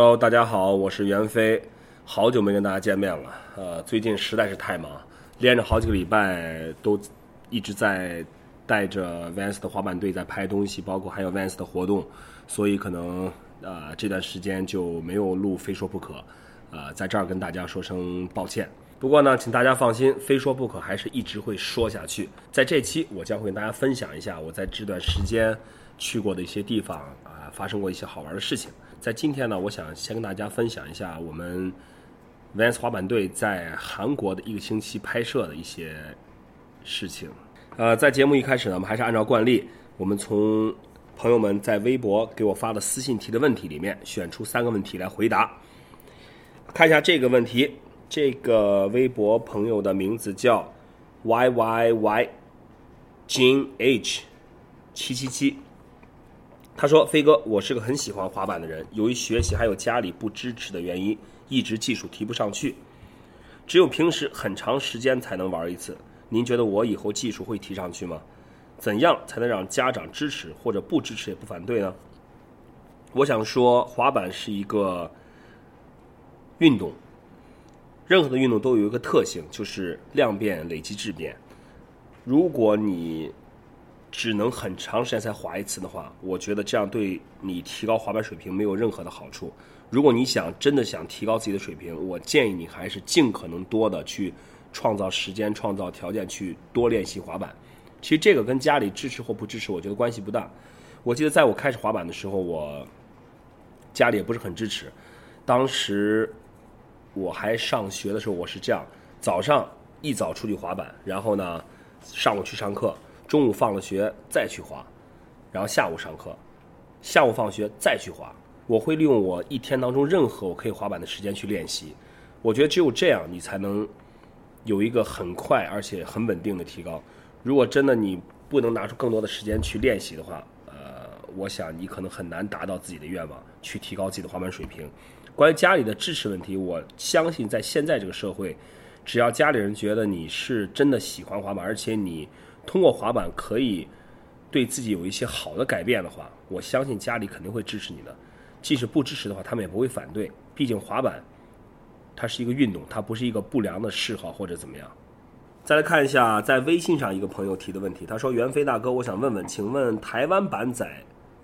Hello，大家好，我是袁飞，好久没跟大家见面了。呃，最近实在是太忙，连着好几个礼拜都一直在带着 Vans 的滑板队在拍东西，包括还有 Vans 的活动，所以可能呃这段时间就没有录《非说不可》，呃，在这儿跟大家说声抱歉。不过呢，请大家放心，《非说不可》还是一直会说下去。在这期，我将会跟大家分享一下我在这段时间去过的一些地方啊，发生过一些好玩的事情。在今天呢，我想先跟大家分享一下我们 Vans 滑板队在韩国的一个星期拍摄的一些事情。呃，在节目一开始呢，我们还是按照惯例，我们从朋友们在微博给我发的私信提的问题里面选出三个问题来回答。看一下这个问题，这个微博朋友的名字叫 Y Y Y Jin H 七七七。他说：“飞哥，我是个很喜欢滑板的人，由于学习还有家里不支持的原因，一直技术提不上去，只有平时很长时间才能玩一次。您觉得我以后技术会提上去吗？怎样才能让家长支持或者不支持也不反对呢？”我想说，滑板是一个运动，任何的运动都有一个特性，就是量变累积质变。如果你只能很长时间才滑一次的话，我觉得这样对你提高滑板水平没有任何的好处。如果你想真的想提高自己的水平，我建议你还是尽可能多的去创造时间、创造条件去多练习滑板。其实这个跟家里支持或不支持，我觉得关系不大。我记得在我开始滑板的时候，我家里也不是很支持。当时我还上学的时候，我是这样：早上一早出去滑板，然后呢上午去上课。中午放了学再去滑，然后下午上课，下午放学再去滑。我会利用我一天当中任何我可以滑板的时间去练习。我觉得只有这样，你才能有一个很快而且很稳定的提高。如果真的你不能拿出更多的时间去练习的话，呃，我想你可能很难达到自己的愿望，去提高自己的滑板水平。关于家里的支持问题，我相信在现在这个社会，只要家里人觉得你是真的喜欢滑板，而且你。通过滑板可以对自己有一些好的改变的话，我相信家里肯定会支持你的。即使不支持的话，他们也不会反对。毕竟滑板它是一个运动，它不是一个不良的嗜好或者怎么样。再来看一下在微信上一个朋友提的问题，他说：“袁飞大哥，我想问问，请问台湾板仔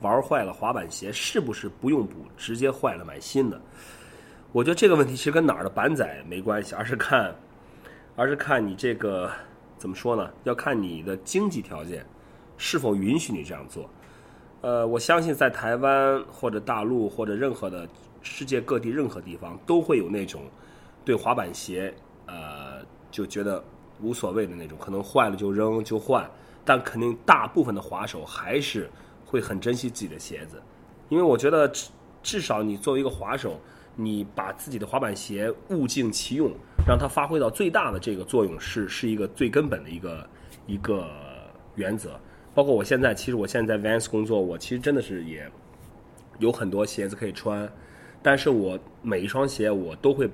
玩坏了滑板鞋，是不是不用补，直接坏了买新的？”我觉得这个问题其实跟哪儿的板仔没关系，而是看，而是看你这个。怎么说呢？要看你的经济条件是否允许你这样做。呃，我相信在台湾或者大陆或者任何的世界各地任何地方都会有那种对滑板鞋呃就觉得无所谓的那种，可能坏了就扔就换。但肯定大部分的滑手还是会很珍惜自己的鞋子，因为我觉得至少你作为一个滑手。你把自己的滑板鞋物尽其用，让它发挥到最大的这个作用，是是一个最根本的一个一个原则。包括我现在，其实我现在在 Vans 工作，我其实真的是也有很多鞋子可以穿，但是我每一双鞋我都会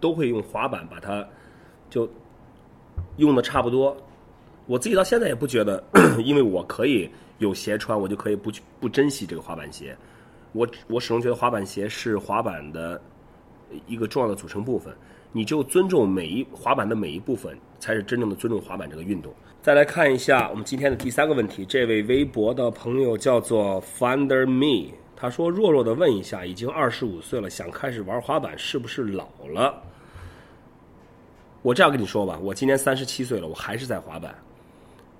都会用滑板把它就用的差不多。我自己到现在也不觉得，因为我可以有鞋穿，我就可以不去不珍惜这个滑板鞋。我我始终觉得滑板鞋是滑板的一个重要的组成部分，你就尊重每一滑板的每一部分，才是真正的尊重滑板这个运动。再来看一下我们今天的第三个问题，这位微博的朋友叫做 Finder Me，他说：“弱弱的问一下，已经二十五岁了，想开始玩滑板，是不是老了？”我这样跟你说吧，我今年三十七岁了，我还是在滑板。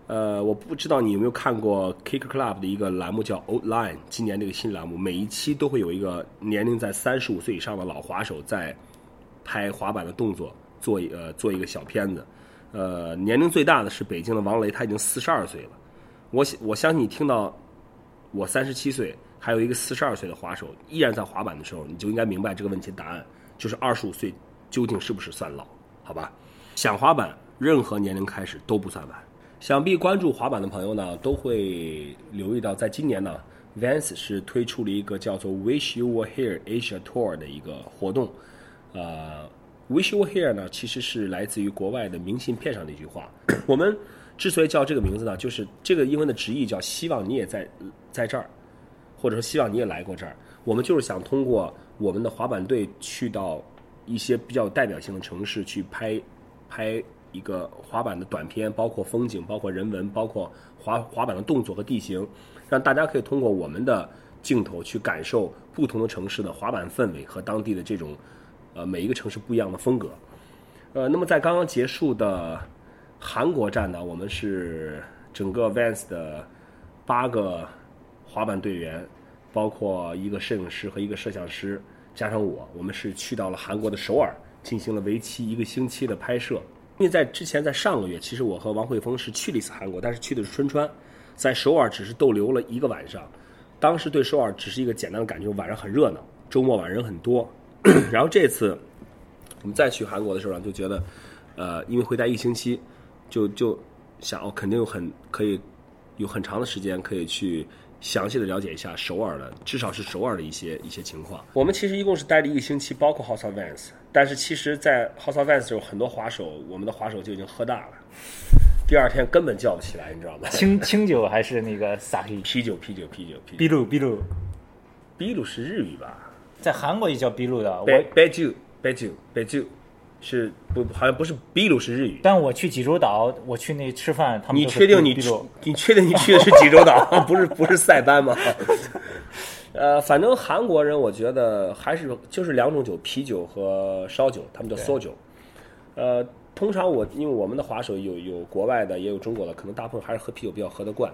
呃，我不知道你有没有看过 Kick Club 的一个栏目叫 Old Line，今年这个新栏目，每一期都会有一个年龄在三十五岁以上的老滑手在拍滑板的动作，做一呃做一个小片子。呃，年龄最大的是北京的王雷，他已经四十二岁了。我我相信你听到我三十七岁，还有一个四十二岁的滑手依然在滑板的时候，你就应该明白这个问题的答案，就是二十五岁究竟是不是算老？好吧，想滑板，任何年龄开始都不算晚。想必关注滑板的朋友呢，都会留意到，在今年呢，Vans 是推出了一个叫做 “Wish You Were Here Asia Tour” 的一个活动。呃，“Wish You Were Here” 呢，其实是来自于国外的明信片上的一句话。我们之所以叫这个名字呢，就是这个英文的直译叫“希望你也在在这儿”。或者说希望你也来过这儿。我们就是想通过我们的滑板队去到一些比较有代表性的城市去拍拍一个滑板的短片，包括风景、包括人文、包括滑滑板的动作和地形，让大家可以通过我们的镜头去感受不同的城市的滑板氛围和当地的这种呃每一个城市不一样的风格。呃，那么在刚刚结束的韩国站呢，我们是整个 Vans 的八个滑板队员，包括一个摄影师和一个摄像师，加上我，我们是去到了韩国的首尔，进行了为期一个星期的拍摄。因为在之前，在上个月，其实我和王慧峰是去了一次韩国，但是去的是春川，在首尔只是逗留了一个晚上。当时对首尔只是一个简单的感觉，晚上很热闹，周末晚上人很多。然后这次我们再去韩国的时候呢，就觉得，呃，因为会待一星期，就就想哦，肯定有很可以有很长的时间可以去详细的了解一下首尔的，至少是首尔的一些一些情况。我们其实一共是待了一个星期，包括 House of Vans，但是其实，在 House of Vans 的时候，很多滑手，我们的滑手就已经喝大了，第二天根本叫不起来，你知道吗？清清酒还是那个 sake 啤酒，啤酒，啤酒，啤酒。啤酒秘鲁，秘鲁是日语吧？在韩国也叫秘鲁的。我白白酒，白酒，白酒，是不好像不是秘鲁是日语。但我去济州岛，我去那吃饭，他们你确定你去？你确定你去的是济州岛，不是不是塞班吗？呃，反正韩国人我觉得还是就是两种酒，啤酒和烧酒，他们叫缩酒。呃，通常我因为我们的滑手有有国外的，也有中国的，可能大部分还是喝啤酒比较喝得惯。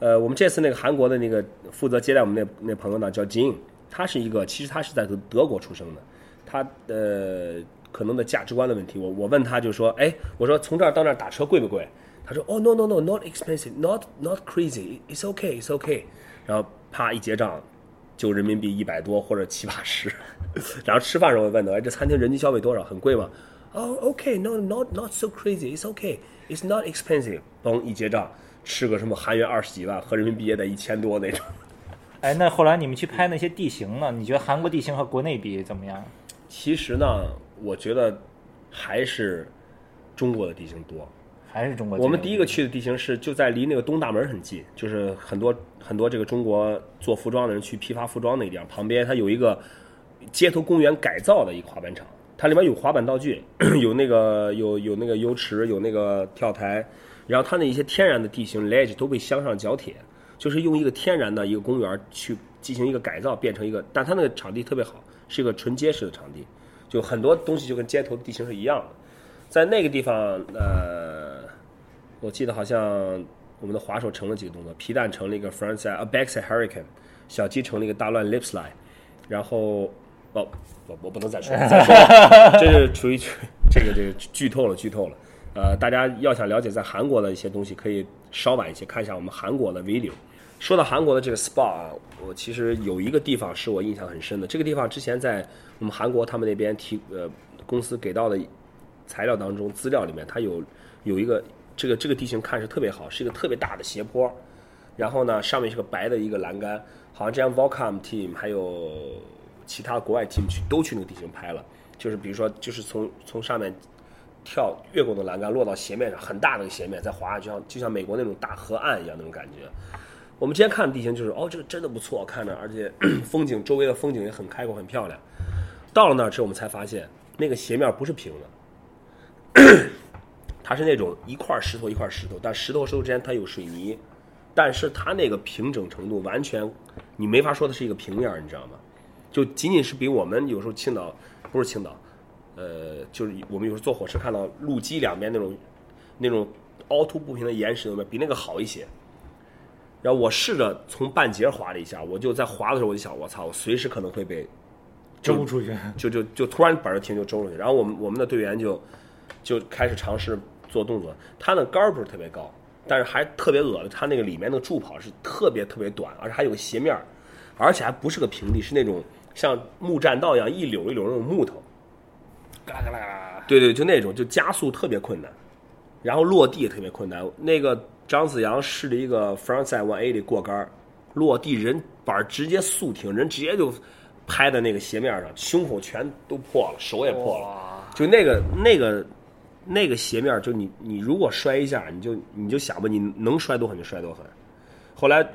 呃，我们这次那个韩国的那个负责接待我们那那朋友呢，叫金，他是一个其实他是在德德国出生的，他呃可能的价值观的问题，我我问他就说，哎，我说从这儿到那儿打车贵不贵？他说，哦、no no no not expensive not not crazy it's okay it's okay，然后啪一结账就人民币一百多或者七八十，然后吃饭时候我问他，哎，这餐厅人均消费多少？很贵吗？哦、o k no not not so crazy it's okay it's not expensive，嘣一结账吃个什么韩元二十几万，合人民币也得一千多那种。哎，那后来你们去拍那些地形呢？你觉得韩国地形和国内比怎么样？其实呢，我觉得还是中国的地形多。还是中国？我们第一个去的地形是就在离那个东大门很近，就是很多很多这个中国做服装的人去批发服装那地方，旁边它有一个街头公园改造的一个滑板场，它里面有滑板道具，有那个有有那个游池，有那个跳台，然后它那一些天然的地形 ledge 都被镶上角铁，就是用一个天然的一个公园去进行一个改造，变成一个，但它那个场地特别好，是一个纯结实的场地，就很多东西就跟街头的地形是一样的。在那个地方，呃，我记得好像我们的滑手成了几个动作，皮蛋成了一个 frontside a backside hurricane，小鸡成了一个大乱 lip slide，然后哦，我我不能再说了，再说了，这是属于这个这个剧透了，剧透了。呃，大家要想了解在韩国的一些东西，可以稍晚一些看一下我们韩国的 video。说到韩国的这个 SPA 啊，我其实有一个地方是我印象很深的。这个地方之前在我们韩国他们那边提呃公司给到的材料当中资料里面，它有有一个这个这个地形看是特别好，是一个特别大的斜坡，然后呢上面是个白的一个栏杆，好像这样 Volcom team 还有其他国外 team 去都去那个地形拍了，就是比如说就是从从上面跳越过那栏杆落到斜面上，很大的一个斜面再滑下去，就像就像美国那种大河岸一样那种感觉。我们之前看的地形就是哦，这个真的不错，看着，而且 风景周围的风景也很开阔，很漂亮。到了那儿之后，我们才发现那个斜面不是平的，它是那种一块石头一块石头，但石头石头之间它有水泥，但是它那个平整程度完全你没法说它是一个平面，你知道吗？就仅仅是比我们有时候青岛不是青岛，呃，就是我们有时候坐火车看到路基两边那种那种凹凸不平的岩石，比那个好一些。然后我试着从半截滑了一下，我就在滑的时候我就想，我操，我随时可能会被周出去。就就就突然板儿停就周出去。然后我们我们的队员就就开始尝试做动作，他那杆儿不是特别高，但是还特别恶心，他那个里面那个助跑是特别特别短，而且还有个斜面儿，而且还不是个平地，是那种像木栈道一样一绺一绺那种木头，嘎啦嘎啦嘎啦，对对，就那种就加速特别困难，然后落地也特别困难。那个张子阳试了一个 frontside one eighty 过杆儿，落地人板直接速停，人直接就拍在那个鞋面上，胸口全都破了，手也破了。就那个那个那个鞋面，就你你如果摔一下，你就你就想吧，你能摔多狠就摔多狠。后来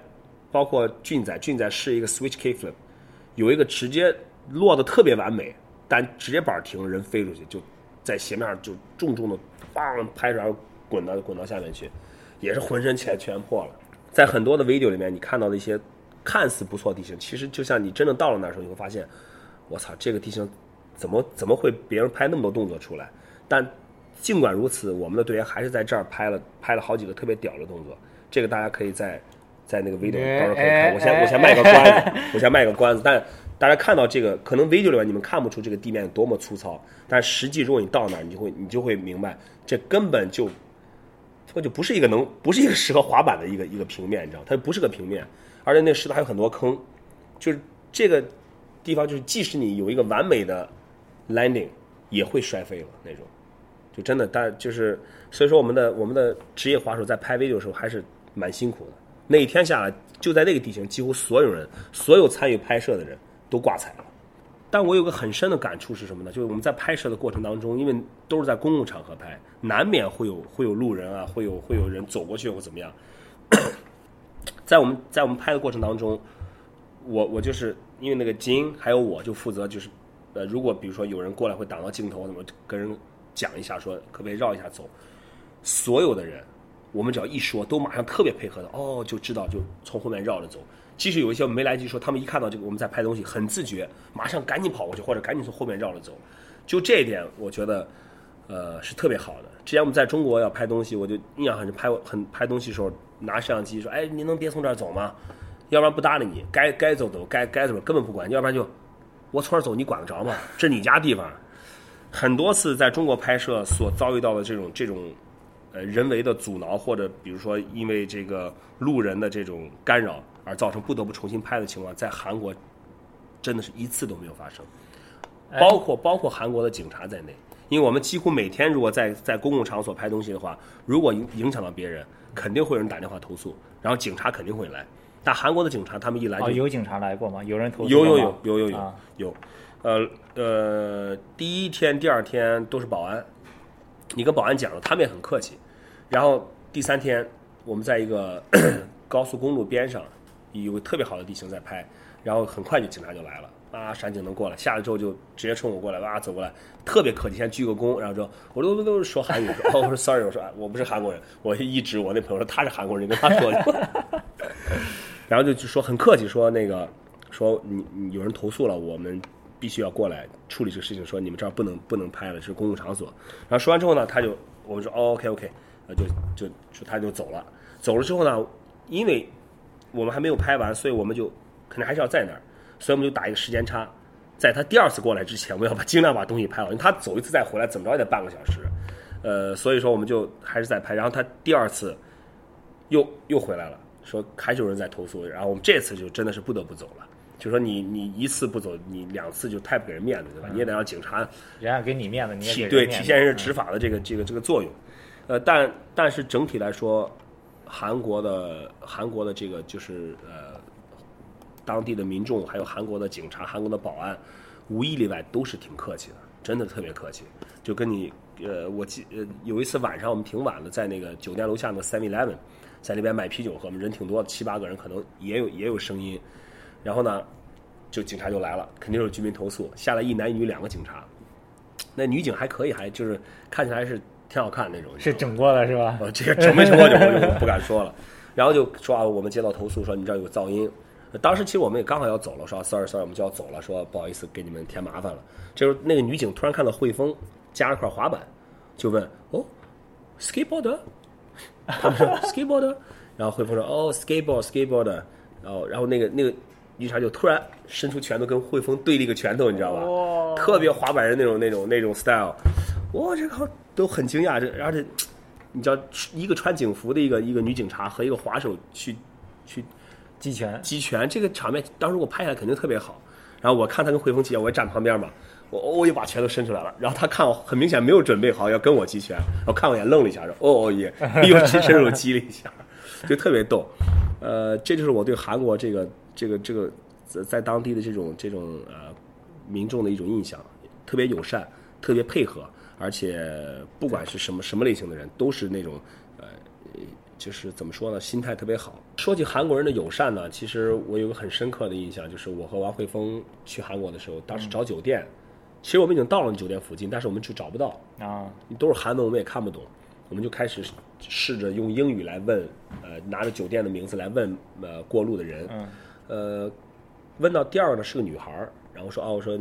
包括俊仔，俊仔试一个 switch kickflip，有一个直接落的特别完美，但直接板停，人飞出去，就在鞋面上就重重的梆拍出来，然后滚到滚到下面去，也是浑身全全破了。在很多的 video 里面，你看到的一些看似不错地形，其实就像你真的到了那儿时候，你会发现，我操，这个地形怎么怎么会别人拍那么多动作出来？但尽管如此，我们的队员还是在这儿拍了拍了好几个特别屌的动作。这个大家可以在在那个 video 哎到时候可以看。哎我先哎我先卖个关子，我先卖个关子。但大家看到这个，可能 video 里面你们看不出这个地面有多么粗糙，但实际如果你到那儿，你就会你就会明白，这根本就它就不是一个能不是一个适合滑板的一个一个平面，你知道，它不是个平面，而且那石头还有很多坑，就是这个地方就是即使你有一个完美的 landing，也会摔飞了那种。就真的，但就是所以说我们的我们的职业滑手在拍 video 的时候还是蛮辛苦的。那一天下来，就在那个地形，几乎所有人，所有参与拍摄的人都挂彩了。但我有个很深的感触是什么呢？就是我们在拍摄的过程当中，因为都是在公共场合拍，难免会有会有路人啊，会有会有人走过去或怎么样。在我们在我们拍的过程当中，我我就是因为那个金还有我就负责就是，呃，如果比如说有人过来会挡到镜头，怎么跟人讲一下说可不可以绕一下走，所有的人，我们只要一说，都马上特别配合的，哦，就知道就从后面绕着走。即使有一些没来及说，他们一看到这个我们在拍东西，很自觉，马上赶紧跑过去，或者赶紧从后面绕着走。就这一点，我觉得，呃，是特别好的。之前我们在中国要拍东西，我就印象很深，拍很拍东西的时候拿摄像机说：“哎，您能别从这儿走吗？要不然不搭理你，该该走走，该该走根本不管，要不然就我从这儿走，你管得着吗？这是你家地方。”很多次在中国拍摄所遭遇到的这种这种呃人为的阻挠，或者比如说因为这个路人的这种干扰而造成不得不重新拍的情况，在韩国真的是一次都没有发生，哎包括包括韩国的警察在内。因为我们几乎每天如果在在公共场所拍东西的话，如果影影响到别人，肯定会有人打电话投诉，然后警察肯定会来。但韩国的警察他们一来就哦，有警察来过吗？有人投诉有有有有有有啊有，呃呃，第一天、第二天都是保安，你跟保安讲了，他们也很客气。然后第三天，我们在一个 高速公路边上，有个特别好的地形在拍，然后很快就警察就来了。啊，闪警能过来，下来之后就直接冲我过来，哇，走过来，特别客气，先鞠个躬，然后之后我都都说韩语，说 哦，我说 sorry，我说我不是韩国人，我一指我那朋友说他是韩国人，你跟他说。然后就就说很客气，说那个说你你有人投诉了，我们必须要过来处理这个事情，说你们这儿不能不能拍了，是公共场所。然后说完之后呢，他就我们说哦 OK OK，呃就就说他就走了。走了之后呢，因为我们还没有拍完，所以我们就肯定还是要在那儿，所以我们就打一个时间差，在他第二次过来之前，我们要把尽量把东西拍好，因为他走一次再回来，怎么着也得半个小时。呃，所以说我们就还是在拍，然后他第二次又又回来了，说还是有人在投诉，然后我们这次就真的是不得不走了。就说你你一次不走，你两次就太不给人面子，对吧？你也得让警察人家给你面子，你也体对体现是执法的这个这个这个作用。呃，但但是整体来说，韩国的韩国的这个就是呃，当地的民众还有韩国的警察、韩国的保安，无一例外都是挺客气的，真的特别客气。就跟你呃，我记呃有一次晚上我们挺晚的，在那个酒店楼下的 Seven Eleven，在那边买啤酒喝，我们人挺多，七八个人，可能也有也有声音。然后呢，就警察就来了，肯定是居民投诉，下来一男一女两个警察。那女警还可以，还就是看起来是挺好看那种。是整过了是吧？呃，这个整没整过就我就 不敢说了。然后就说啊，我们接到投诉说你这儿有噪音。当时其实我们也刚好要走了，说 sorry sorry，我们就要走了，说不好意思给你们添麻烦了。这时候那个女警突然看到汇丰加了块滑板，就问哦，skateboard？他们说 skateboard，然后汇丰说哦 skateboard skateboard，然后然后那个那个绿茶就突然伸出拳头跟汇丰对了一个拳头，你知道吧？特别滑板人那种那种那种 style，哇，这个都很惊讶，这而且你知道一个穿警服的一个一个女警察和一个滑手去去击拳，击拳，这个场面当时我拍下来肯定特别好。然后我看他跟汇丰击拳，我也站旁边嘛，我我也把拳头伸出来了。然后他看我很明显没有准备好要跟我击拳，我看我一眼愣了一下，说哦哦也又伸手击了一下，就特别逗。呃，这就是我对韩国这个这个这个在在当地的这种这种呃民众的一种印象，特别友善，特别配合，而且不管是什么什么类型的人，都是那种呃就是怎么说呢，心态特别好。说起韩国人的友善呢，其实我有个很深刻的印象，就是我和王慧峰去韩国的时候，当时找酒店，其实我们已经到了酒店附近，但是我们就找不到，啊，都是韩文，我们也看不懂，我们就开始试着用英语来问，呃，拿着酒店的名字来问呃过路的人，嗯呃，问到第二个呢是个女孩儿，然后说哦，我说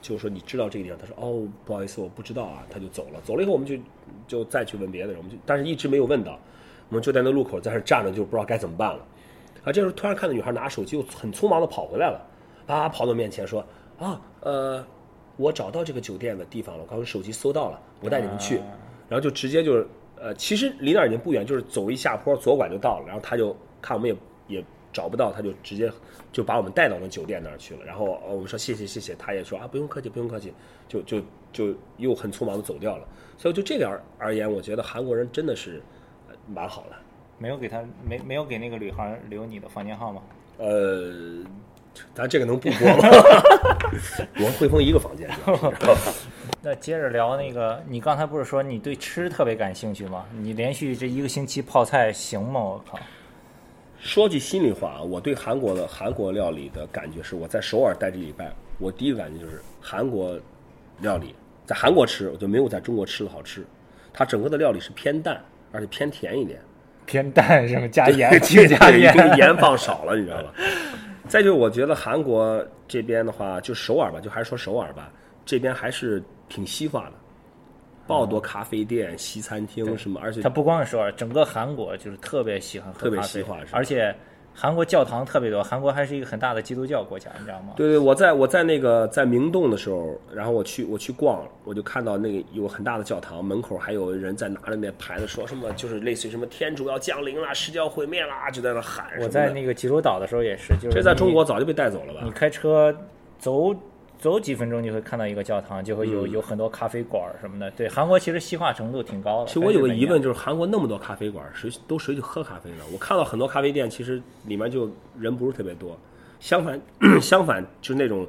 就说你知道这个地方，他说哦，不好意思，我不知道啊，他就走了。走了以后，我们就就再去问别的人，我们就但是一直没有问到，我们就在那路口在那站着，就不知道该怎么办了。啊，这时候突然看到女孩拿手机，又很匆忙的跑回来了，啊，跑到面前说啊，呃，我找到这个酒店的地方了，我刚刚手机搜到了，我带你们去。然后就直接就是呃，其实离那儿已经不远，就是走一下坡左拐就到了。然后他就看我们也也找不到，他就直接就把我们带到那酒店那儿去了。然后呃我们说谢谢谢谢，他也说啊不用客气不用客气，就就就又很匆忙的走掉了。所以就这点而言，我觉得韩国人真的是呃蛮好的。没有给他没没有给那个女孩留你的房间号吗？呃，咱这个能不播吗？我和汇丰一个房间。那接着聊那个，你刚才不是说你对吃特别感兴趣吗？你连续这一个星期泡菜行吗？我靠！说句心里话啊，我对韩国的韩国料理的感觉是，我在首尔待这礼拜，我第一个感觉就是韩国料理在韩国吃，我就没有在中国吃的好吃。它整个的料理是偏淡，而且偏甜一点，偏淡是吗？加盐，对加盐。对盐放少了，你知道吧？再就是我觉得韩国这边的话，就首尔吧，就还是说首尔吧，这边还是挺西化的，爆多咖啡店、西餐厅什么，而且它不光是首尔，整个韩国就是特别喜欢喝特别咖啡而且韩国教堂特别多。韩国还是一个很大的基督教国家，你知道吗？对对，我在我在那个在明洞的时候，然后我去我去逛，我就看到那个有很大的教堂，门口还有人在拿着那牌子说什么，就是类似于什么天主要降临啦，世界要毁灭啦，就在那喊。我在那个济州岛的时候也是，就是这在中国早就被带走了吧你？开车走走几分钟就会看到一个教堂，就会有、嗯有很多咖啡馆儿什么的。对，韩国其实西化程度挺高的。其实我有个疑问，，就是韩国那么多咖啡馆，谁都谁去喝咖啡呢？我看到很多咖啡店，其实里面就人不是特别多。相反，相反就是那种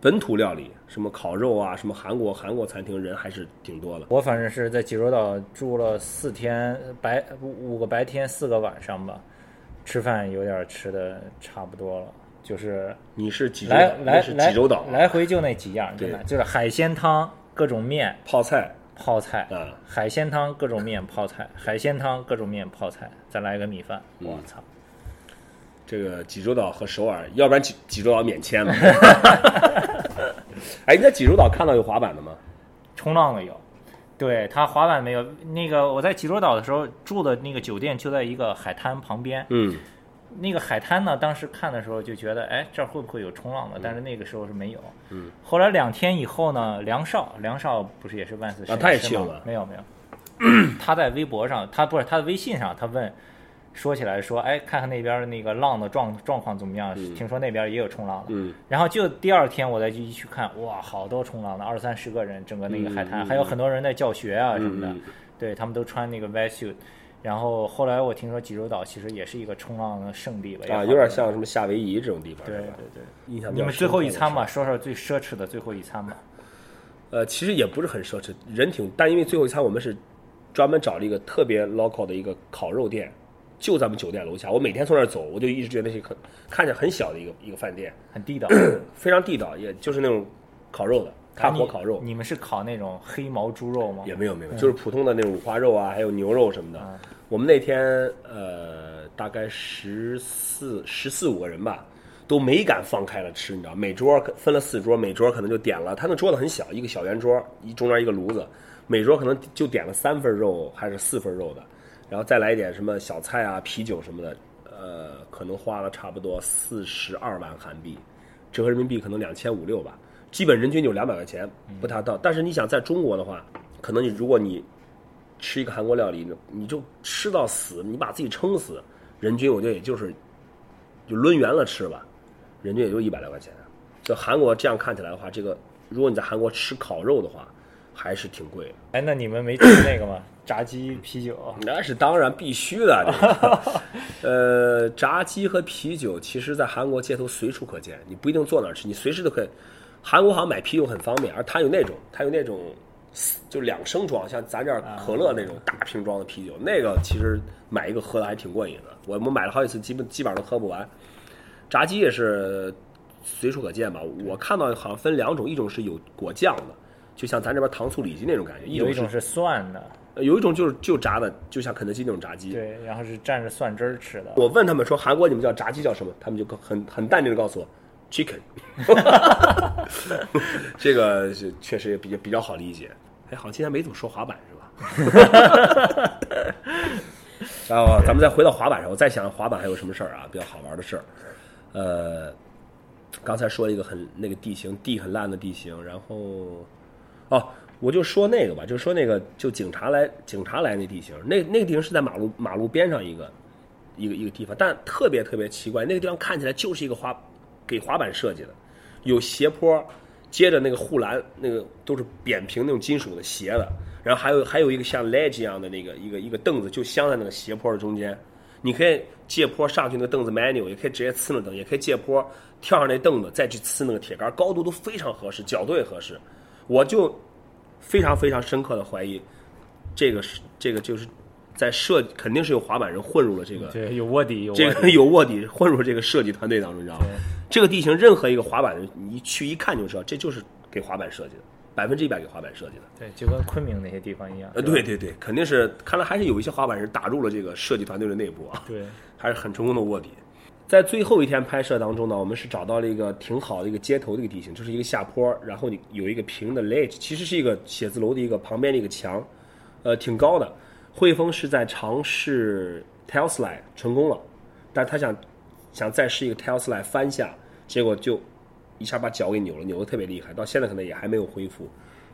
本土料理，什么烤肉啊，什么韩国韩国餐厅，人还是挺多的。我反正是在济州岛住了四天白五个白天四个晚上吧，吃饭有点吃的差不多了，就是你是济州来岛，来那是济州岛，来来回就那几样，对真的就是海鲜汤、各种面、泡菜泡菜，啊，海鲜汤各种面泡菜，海鲜汤各种面泡菜，再来一个米饭，嗯我操！这个济州岛和首尔，要不然济济州岛免签了。哎，你在济州岛看到有滑板的吗？冲浪的有，对他滑板没有。那个我在济州岛的时候住的那个酒店就在一个海滩旁边，嗯，那个海滩呢，当时看的时候就觉得，哎，这儿会不会有冲浪的？但是那个时候是没有。嗯。后来两天以后呢，梁少，梁少不是也是万斯啊他也去了没有没有，他在微博上，他不是他的微信上，他问。说起来说，哎，看看那边那个浪的状状况怎么样？嗯听说那边也有冲浪的。嗯，然后就第二天我再一去看，哇，好多冲浪的，二三十个人，整个那个海滩，还有很多人在教学啊什么的。嗯对他们都穿那个 wetsuit。然后后来我听说济州岛其实也是一个冲浪的圣地吧？啊，有点像什么夏威夷这种地方，对对对。印象你们最后一餐吧，说说最奢侈的最后一餐吧。呃，其实也不是很奢侈，人挺，但因为最后一餐我们是专门找了一个特别 local 的一个烤肉店，就咱们酒店楼下。我每天从那儿走，我就一直觉得那是很看着很小的一个一个饭店，很地道，非常地道，也就是那种烤肉的，炭火烤肉你。你们是烤那种黑毛猪肉吗？也没有没有，就是普通的那种五花肉啊，还有牛肉什么的。啊我们那天呃大概十四十四五个人吧，都没敢放开了吃，你知道，每桌分了四桌，每桌可能就点了，他那桌子很小，一个小圆桌，一中间一个炉子，每桌可能就点了三份肉还是四份肉的，然后再来一点什么小菜啊、啤酒什么的，呃，可能花了差不多四十二万韩币，折合人民币可能两千五六吧，基本人均就两百块钱，不太到。但是你想在中国的话，可能你如果你吃一个韩国料理，你就吃到死，你把自己撑死，人均我觉得也就是就抡圆了吃吧，人均也就一百来块钱。就韩国这样看起来的话，这个如果你在韩国吃烤肉的话，还是挺贵的。哎，那你们没吃那个吗？炸鸡、啤酒。那是当然必须的。这个 呃，炸鸡和啤酒，其实在韩国街头随处可见，你不一定坐那儿吃，你随时都可以。韩国好像买啤酒很方便，而它有那种，它有那种就两升装，像咱这儿可乐那种大瓶装的啤酒，那个其实买一个喝的还挺过瘾的。我们买了好几次，基本基本上都喝不完。炸鸡也是随处可见吧？我看到好像分两种，一种是有果酱的，就像咱这边糖醋里脊那种感觉；一种是蒜的，有一种就是就炸的，就像肯德基那种炸鸡。对，然后是蘸着蒜汁儿吃的。我问他们说韩国你们叫炸鸡叫什么，他们就很很淡定的告诉我 chicken，这个是确实也比较比较好理解。哎，好像今天没怎么说滑板是吧？然后咱们再回到滑板上，我再想想滑板还有什么事儿啊，比较好玩的事儿。呃，刚才说一个很那个地形，地很烂的地形，然后哦，我就说那个吧，就说那个就警察来警察来那地形，那那个地形是在马路马路边上一个一个一个地方，但特别特别奇怪，那个地方看起来就是一个滑给滑板设计的，有斜坡，接着那个护栏那个都是扁平那种金属的斜的，然后还有还有一个像 ledge 一样的那个一个一个凳子，就镶在那个斜坡的中间。你可以借坡上去那个凳子 manual，也可以直接呲那凳，也可以借坡跳上那凳子再去呲那个铁杆，高度都非常合适，角度也合适。我就非常非常深刻的怀疑，这个是这个就是在设肯定是有滑板人混入了这个对，有卧底，有这个卧底。有卧底混入这个设计团队当中，你知道吗？这个地形任何一个滑板人，你一去一看就知道，这就是给滑板设计的，百分之一百给滑板设计的。对，就跟昆明那些地方一样。呃，对对对，肯定是，看来还是有一些滑板人打入了这个设计团队的内部啊。对，还是很成功的卧底。在最后一天拍摄当中呢，我们是找到了一个挺好的一个街头的一个地形，就是一个下坡，然后你有一个平的 ledge，其实是一个写字楼的一个旁边的一个墙，呃，挺高的。汇丰是在尝试 tail slide 成功了，但他想想再试一个 tail slide 翻下，结果就一下把脚给扭了，扭得特别厉害，到现在可能也还没有恢复。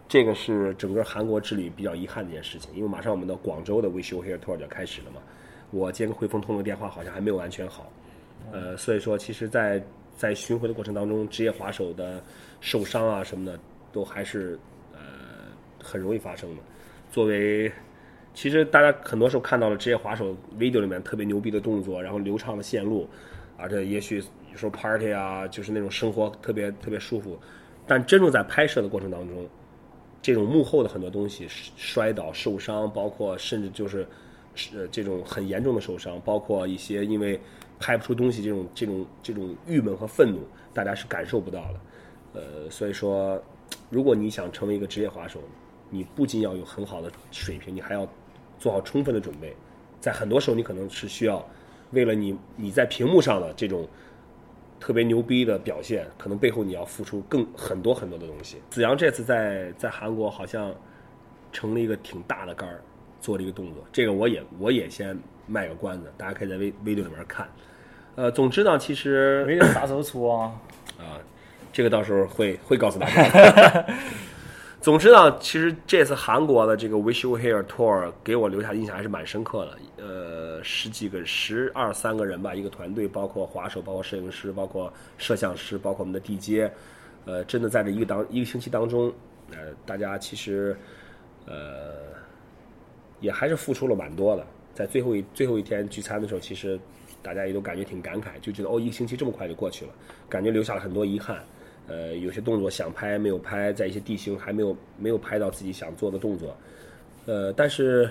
这个是整个韩国之旅比较遗憾的一件事情，因为马上我们的广州的 Wish You Here Tour 就开始了嘛。我今天跟汇丰通了电话，好像还没有完全好。呃，所以说，其实在，在巡回的过程当中，职业滑手的受伤啊什么的，都还是呃很容易发生的。作为，其实大家很多时候看到了职业滑手 video 里面特别牛逼的动作，然后流畅的线路，而且也许有时候 party 啊，就是那种生活特别特别舒服，但真正在拍摄的过程当中，这种幕后的很多东西，摔倒、受伤，包括甚至就是是这种很严重的受伤，包括一些因为拍不出东西这种这种这种郁闷和愤怒，大家是感受不到的。呃，所以说，如果你想成为一个职业滑手，你不仅要有很好的水平，你还要做好充分的准备。在很多时候，你可能是需要为了你你在屏幕上的这种特别牛逼的表现，可能背后你要付出更很多很多的东西。子阳这次在在韩国好像成了一个挺大的杆儿，做了一个动作，这个我也我也先卖个关子，大家可以在微微六里面看。呃，总之呢，其实没有啥时候出啊。啊，这个到时候会会告诉大家。总之呢，其实这次韩国的这个 Wish You Here Tour 给我留下印象还是蛮深刻的。呃，十几个、十二三个人吧，一个团队，包括滑手、包括摄影师、包括摄像师、包括我们的地接呃，真的在这一个当一个星期当中，呃，大家其实呃也还是付出了蛮多的。在最后一最后一天聚餐的时候，其实大家也都感觉挺感慨，就觉得哦，一个星期这么快就过去了，感觉留下了很多遗憾。呃，有些动作想拍没有拍，在一些地形还没有没有拍到自己想做的动作。呃，但是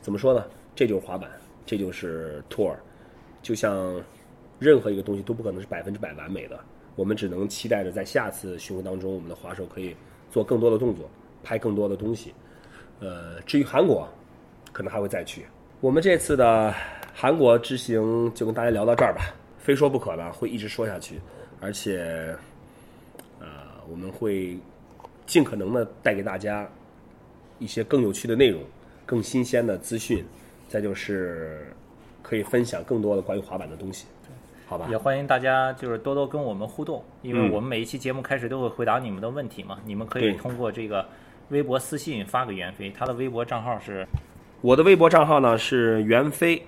怎么说呢？这就是滑板，这就是 tour，就像任何一个东西都不可能是百分之百完美的。我们只能期待着在下次巡回当中，我们的滑手可以做更多的动作，拍更多的东西。呃，至于韩国，可能还会再去。我们这次的韩国之行就跟大家聊到这儿吧，非说不可的，会一直说下去，而且，我们会尽可能的带给大家一些更有趣的内容、更新鲜的资讯，再就是可以分享更多的关于滑板的东西，好吧也？欢迎大家就是多多跟我们互动，因为嗯我们每一期节目开始都会回答你们的问题嘛，你们可以通过这个微博私信发给袁飞，他的微博账号是我的微博账号呢是袁飞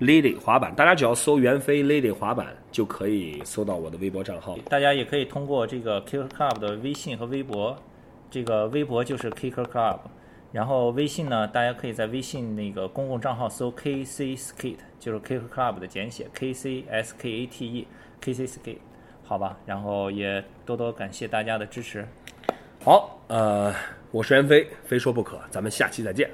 Lady 滑板，大家只要搜袁飞 Lady 滑板就可以搜到我的微博账号。大家也可以通过这个 Kicker Club 的微信和微博，这个微博就是 Kicker Club，然后微信呢，大家可以在微信那个公共账号搜 KC Skate，就是 Kicker Club 的简写 KC S K A T E KC Skate，好吧，然后也多多感谢大家的支持。好，呃，我是袁飞，非说不可，咱们下期再见。